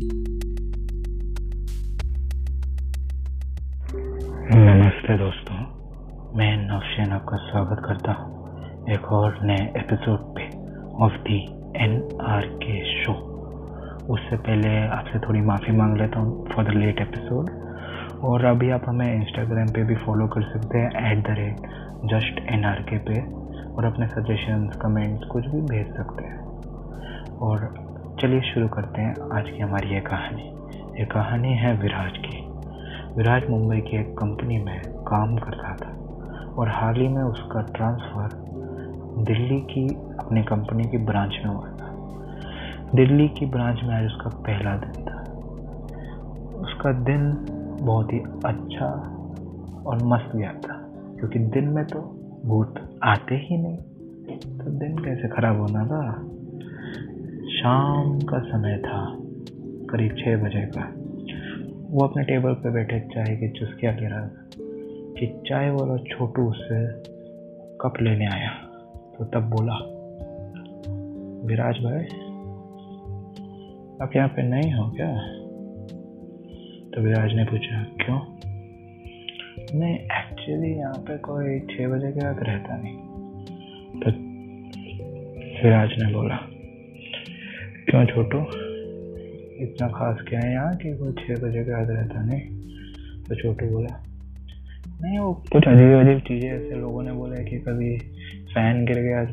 नमस्ते दोस्तों, मैं नवशेन आपका स्वागत करता हूँ एक और नए एपिसोड पे of the N R K show उससे पहले आपसे थोड़ी माफ़ी मांग लेता हूँ फॉर द लेट एपिसोड और अभी आप हमें इंस्टाग्राम पे भी फॉलो कर सकते हैं at the rate just N R K पे। और अपने सजेशंस कमेंट्स कुछ भी भेज सकते हैं। और चलिए शुरू करते हैं आज की हमारी ये कहानी। ये कहानी है विराज की। विराज मुंबई की एक कंपनी में काम करता था और हाल ही में उसका ट्रांसफ़र दिल्ली की अपनी कंपनी की ब्रांच में हुआ था। दिल्ली की ब्रांच में आज उसका पहला दिन था। उसका दिन बहुत ही अच्छा और मस्त गया था, क्योंकि दिन में तो भूत आते ही नहीं। तो दिन कैसे खराब होना था? शाम का समय था, करीब छः बजे का। वो अपने टेबल पे बैठे चाय की चुस्कियाँ था कि चाय वाला छोटू उससे कप लेने आया। तो तब बोला, विराज भाई, आप यहाँ पे नहीं हो क्या? तो विराज ने पूछा, क्यों? नहीं एक्चुअली यहाँ पे कोई छः बजे के बाद रहता नहीं। तो विराज ने बोला क्यों छोटू? इतना खास क्या है यहाँ कि कोई छः बजे के बाद रहता नहीं? तो छोटू बोला, नहीं, वो कुछ अजीब अजीब चीज़ें ऐसे लोगों ने बोला कि कभी फ़ैन गिर गया,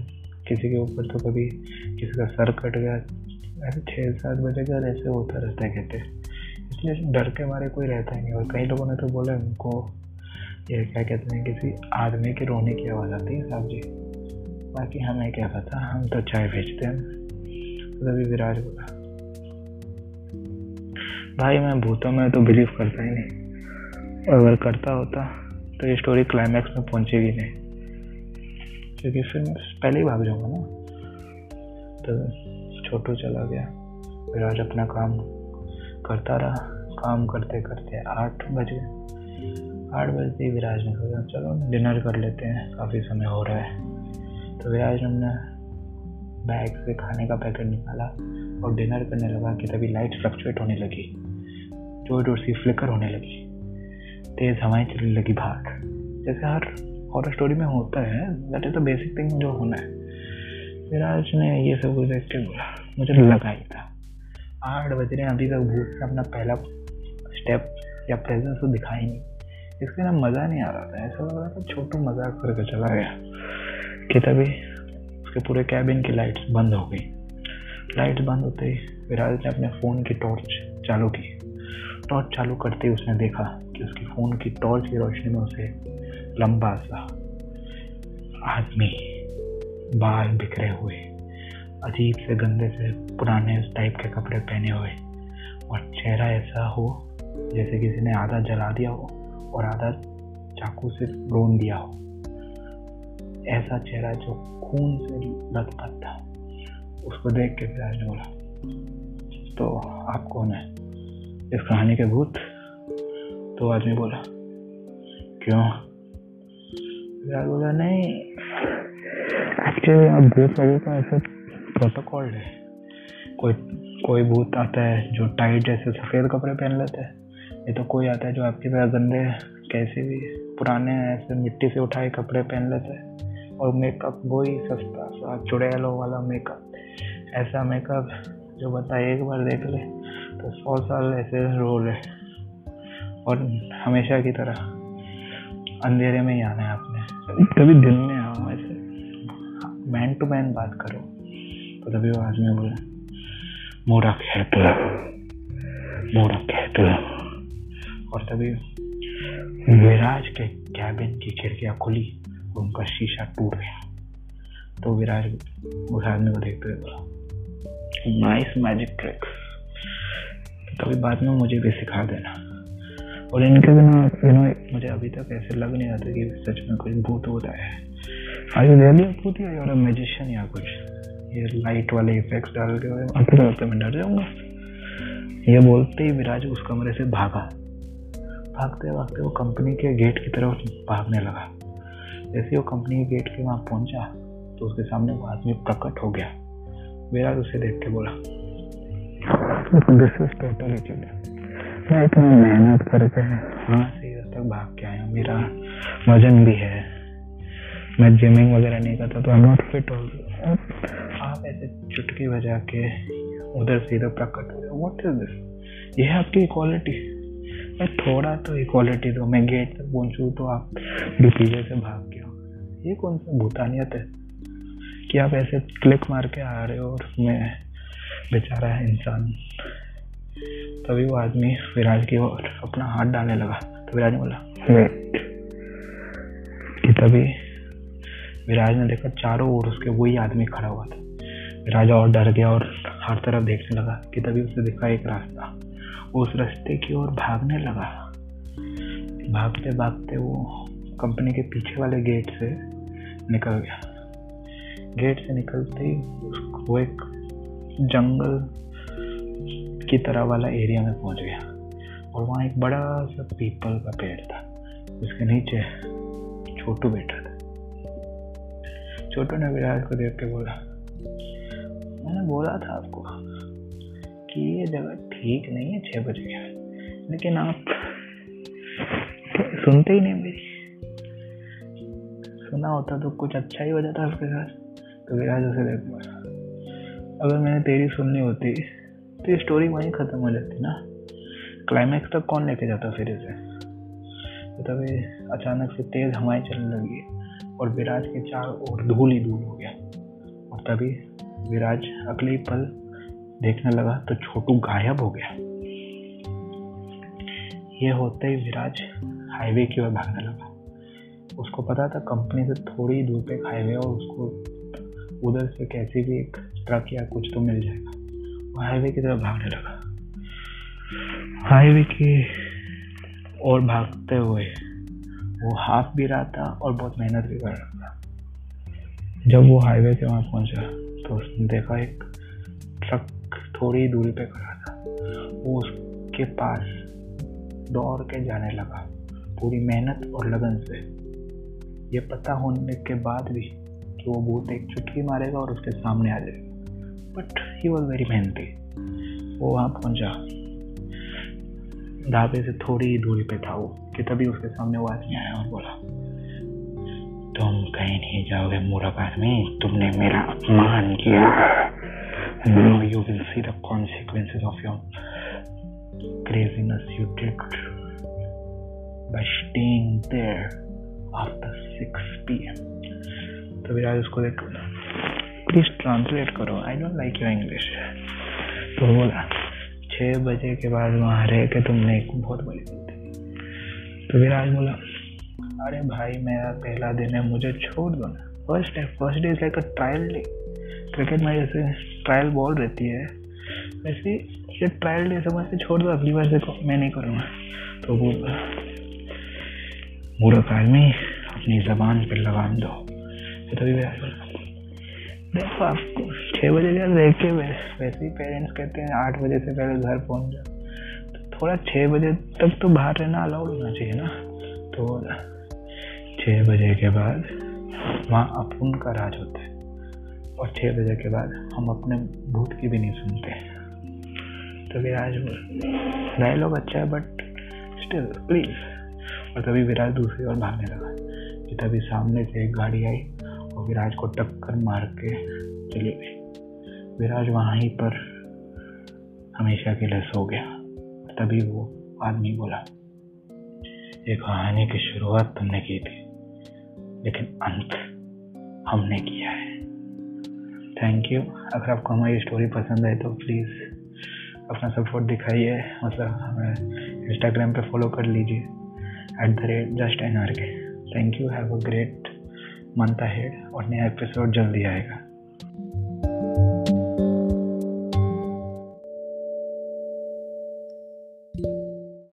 किसी के ऊपर तो कभी किसी का सर कट गया। ऐसे छः सात बजे के बाद ऐसे होता रहता है कहते। इसलिए डर के मारे कोई रहता ही नहीं और कई लोगों ने तो बोला उनको ये क्या कहते हैं, किसी आदमी के रोने की आवाज़ आती है साहब जी। बाकी हमें क्या पता, हम तो चाय भेजते हैं। तभी विराज बोला भाई, मैं भूतों में तो बिलीव करता ही नहीं। और अगर करता होता तो ये स्टोरी क्लाइमैक्स में पहुंचेगी नहीं। क्योंकि फिर मैं पहले ही भाग जाऊँगा ना। तो छोटू चला गया। विराज अपना काम करता रहा। काम करते करते आठ बज गए। आठ बजते ही विराज ने सोचा चलो डिनर कर लेते हैं। काफ़ी समय हो रहा है। तो विराज ने बैग से खाने का पैकेट निकाला और डिनर करने लगा कि तभी लाइट फ्लक्चुएट होने लगी। ज़ोर ज़ोर सी फ्लिकर होने लगी। तेज़ हवाएँ चलने लगी बाहर। जैसे हर हॉरर स्टोरी में होता है that is the basic thing जो होना है। विराज ने ये सब कुछ देख के बोला, मुझे लगा ही था। आठ बज रहे हैं, अभी तक भूत ने अपना पहला स्टेप या प्रेजेंस तो दिखाई नहीं। इसके ना मज़ा नहीं आ रहा था। ऐसा लग रहा था छोटू मज़ाक करके चला गया। कि तभी उसके पूरे कैबिन की लाइट्स बंद हो गई। लाइट्स बंद होते ही विराज ने अपने फ़ोन की टॉर्च चालू की। टॉर्च चालू करते ही उसने देखा कि उसकी फ़ोन की टॉर्च की रोशनी में उसे लंबा सा आदमी, बाल बिखरे हुए, अजीब से गंदे से पुराने टाइप के कपड़े पहने हुए, और चेहरा ऐसा हो जैसे किसी ने आधा जला दिया हो और आधा चाकू से रोन दिया हो। ऐसा चेहरा जो खून से लथपथ था, उसको देख के विराज ने बोला तो आप कौन है? इस कहानी के भूत? तो आदमी बोला, क्यों? विराज बोला, नहीं एक्चुअली भूत लोगों का ऐसे प्रोटोकॉल है। कोई कोई भूत आता है जो टाइट जैसे सफ़ेद कपड़े पहन लेते हैं। ये तो कोई आता है जो आपके पास गंदे कैसे भी, पुराने ऐसे मिट्टी से उठाए कपड़े पहन लेते हैं। और मेकअप वही सस्ता सा चुड़ैलों वाला मेकअप ऐसा मेकअप जो बता एक बार देख ले तो सौ साल ऐसे रोल है। और हमेशा की तरह, अंधेरे में ही आना है आपने। कभी दिन में आओ, ऐसे। मैन टू मैन बात करो। तो तभी वो आदमी बोला, मोरा कहते मोरा कहते और तभी विराज के कैबिन की खिड़कियाँ खुली। और उनका शीशा टूट गया। तो विराज उस आदमी को देखते हुए बोला नाइस मैजिक ट्रिक्स कभी बाद में मुझे भी सिखा देना। और इनके बिना यू नो मुझे अभी तक ऐसे लग नहीं आता कि सच में कोई भूत होता है। आई रियली भूत या और मैजिशियन या कुछ? ये लाइट वाले इफेक्ट्स डाल के आते रहते मैं डर जाऊँगा। ये बोलते ही विराज उस कमरे से भागा। भागते भागते वो कंपनी के गेट की तरफ़ भागने लगा। जैसे वो कंपनी के गेट के वहाँ पहुँचा तो उसके सामने वो आदमी प्रकट हो गया। विराज उसे देख के बोला दिस इज़ टोटली मैं इतनी मेहनत करके हाँ सीधा तक भाग के आया मेरा वज़न भी है। मैं जिमिंग वगैरह नहीं करता तो आई नॉट फिट हो आप ऐसे चुटकी बजा के उधर सीधा प्रकट हो जाओ वॉट इज़ दिस ये है आपकी इक्वालिटी मैं थोड़ा तो इक्वालिटी दो। मैं गेट तक पहुंचू तो आप भी से भाग हो। ये कौन सा भूतानियत है? कि आप ऐसे क्लिक मार के आ रहे हो और मैं बेचारा है इंसान। तभी वो आदमी विराज की ओर अपना हाथ डालने लगा। तो विराज ने बोला कि तभी विराज ने देखा चारों ओर उसके वही आदमी खड़ा हुआ था। विराज और डर गया और हर तरफ़ देखने लगा कि तभी उसे दिखा एक रास्ता। उस रास्ते की ओर भागने लगा। भागते भागते वो कंपनी के पीछे वाले गेट से निकल गया। गेट से निकलते ही वो एक जंगल की तरह वाला एरिया में पहुँच गया और वहाँ एक बड़ा सा पीपल का पेड़ था उसके नीचे छोटू बैठा था। छोटू ने विराज को देख के बोला, मैंने बोला था आपको कि ये जगह ठीक नहीं है छः बजे गया लेकिन आप सुनते ही नहीं मेरी। सुना होता तो कुछ अच्छा ही हो जाता आपके साथ। तो विराज उसे देख बोला अगर मैंने तेरी सुननी होती तो ये स्टोरी वहीं ख़त्म हो जाती ना। क्लाइमैक्स तक कौन लेके जाता फिर इसे? तो तभी अचानक से तेज़ हवाएँ चलने लगी और विराज के चार ओर धूल ही धूल हो गया। और तभी विराज अगले पल देखने लगा तो छोटू गायब हो गया। ये होते ही विराज हाईवे की ओर भागने लगा। उसको पता था कंपनी से थोड़ी दूर पे हाईवे और उसको उधर से कैसे भी एक ट्रक या कुछ तो मिल जाएगा। वो हाईवे की तरफ़ भागने लगा। हाईवे की और भागते हुए वो हाफ़ भी रहा था और बहुत मेहनत भी कर रहा था। जब वो हाईवे के वहाँ पहुँचा तो उसने देखा एक ट्रक थोड़ी दूरी पे खड़ा था। वो उसके पास दौड़ के जाने लगा, पूरी मेहनत और लगन से। ये पता होने के बाद भी कि वो भूत एक चुटकी मारेगा और उसके सामने आ जाएगा। बट ही वॉज़ वेरी मेहनती वो वहाँ पहुँचा। ढाबे से थोड़ी ही दूरी पे था वो, कि तभी उसके सामने वो आदमी आया और बोला, तुम कहीं नहीं जाओगे मूर्ख आदमी तुमने मेरा अपमान किया। No you will see the consequences of your craziness you did by staying there after 6 p.m. तो विराज, उसको देख प्लीज़ ट्रांसलेट करो। I don't like your English तो बोला छः बजे के बाद वहाँ रह के तुमने एक बहुत बड़ी गलती तो विराज बोला, अरे भाई, मेरा पहला दिन है, मुझे छोड़ दो ना। फ़र्स्ट है first day is like a trial day cricket में जैसे ट्रायल बॉल रहती है। वैसे ये ट्रायल डे समझ के छोड़ दो, अगली बार से मैं नहीं करूँगा। तो बोल मूर्ख आदमी अपनी जबान पर लगाम दो। तभी देखो आपको छः बजे का देख के वैसे ही पेरेंट्स कहते हैं, आठ बजे से पहले घर पहुँच जाओ। तो थोड़ा छः बजे तक तो बाहर रहना अलाउड होना चाहिए ना। तो छः बजे के बाद वहाँ अपुन का राज होता है। और छः बजे के बाद हम अपने भूत की भी नहीं सुनते। तो विराज लोग अच्छा है बट स्टिल प्लीज़ और तभी विराज दूसरी ओर भागने लगा, कि तभी सामने से एक गाड़ी आई और विराज को टक्कर मार के चले गए विराज वहाँ ही पर हमेशा के लिए सो गया। तभी वो आदमी बोला, ये कहानी की शुरुआत तुमने की थी, लेकिन अंत हमने किया है। थैंक यू अगर आपको हमारी स्टोरी पसंद आए तो प्लीज़ अपना सपोर्ट दिखाइए। मतलब हमें इंस्टाग्राम पे फॉलो कर लीजिए। At the rate just N R K thank you have a great month ahead और नया एपिसोड जल्दी आएगा।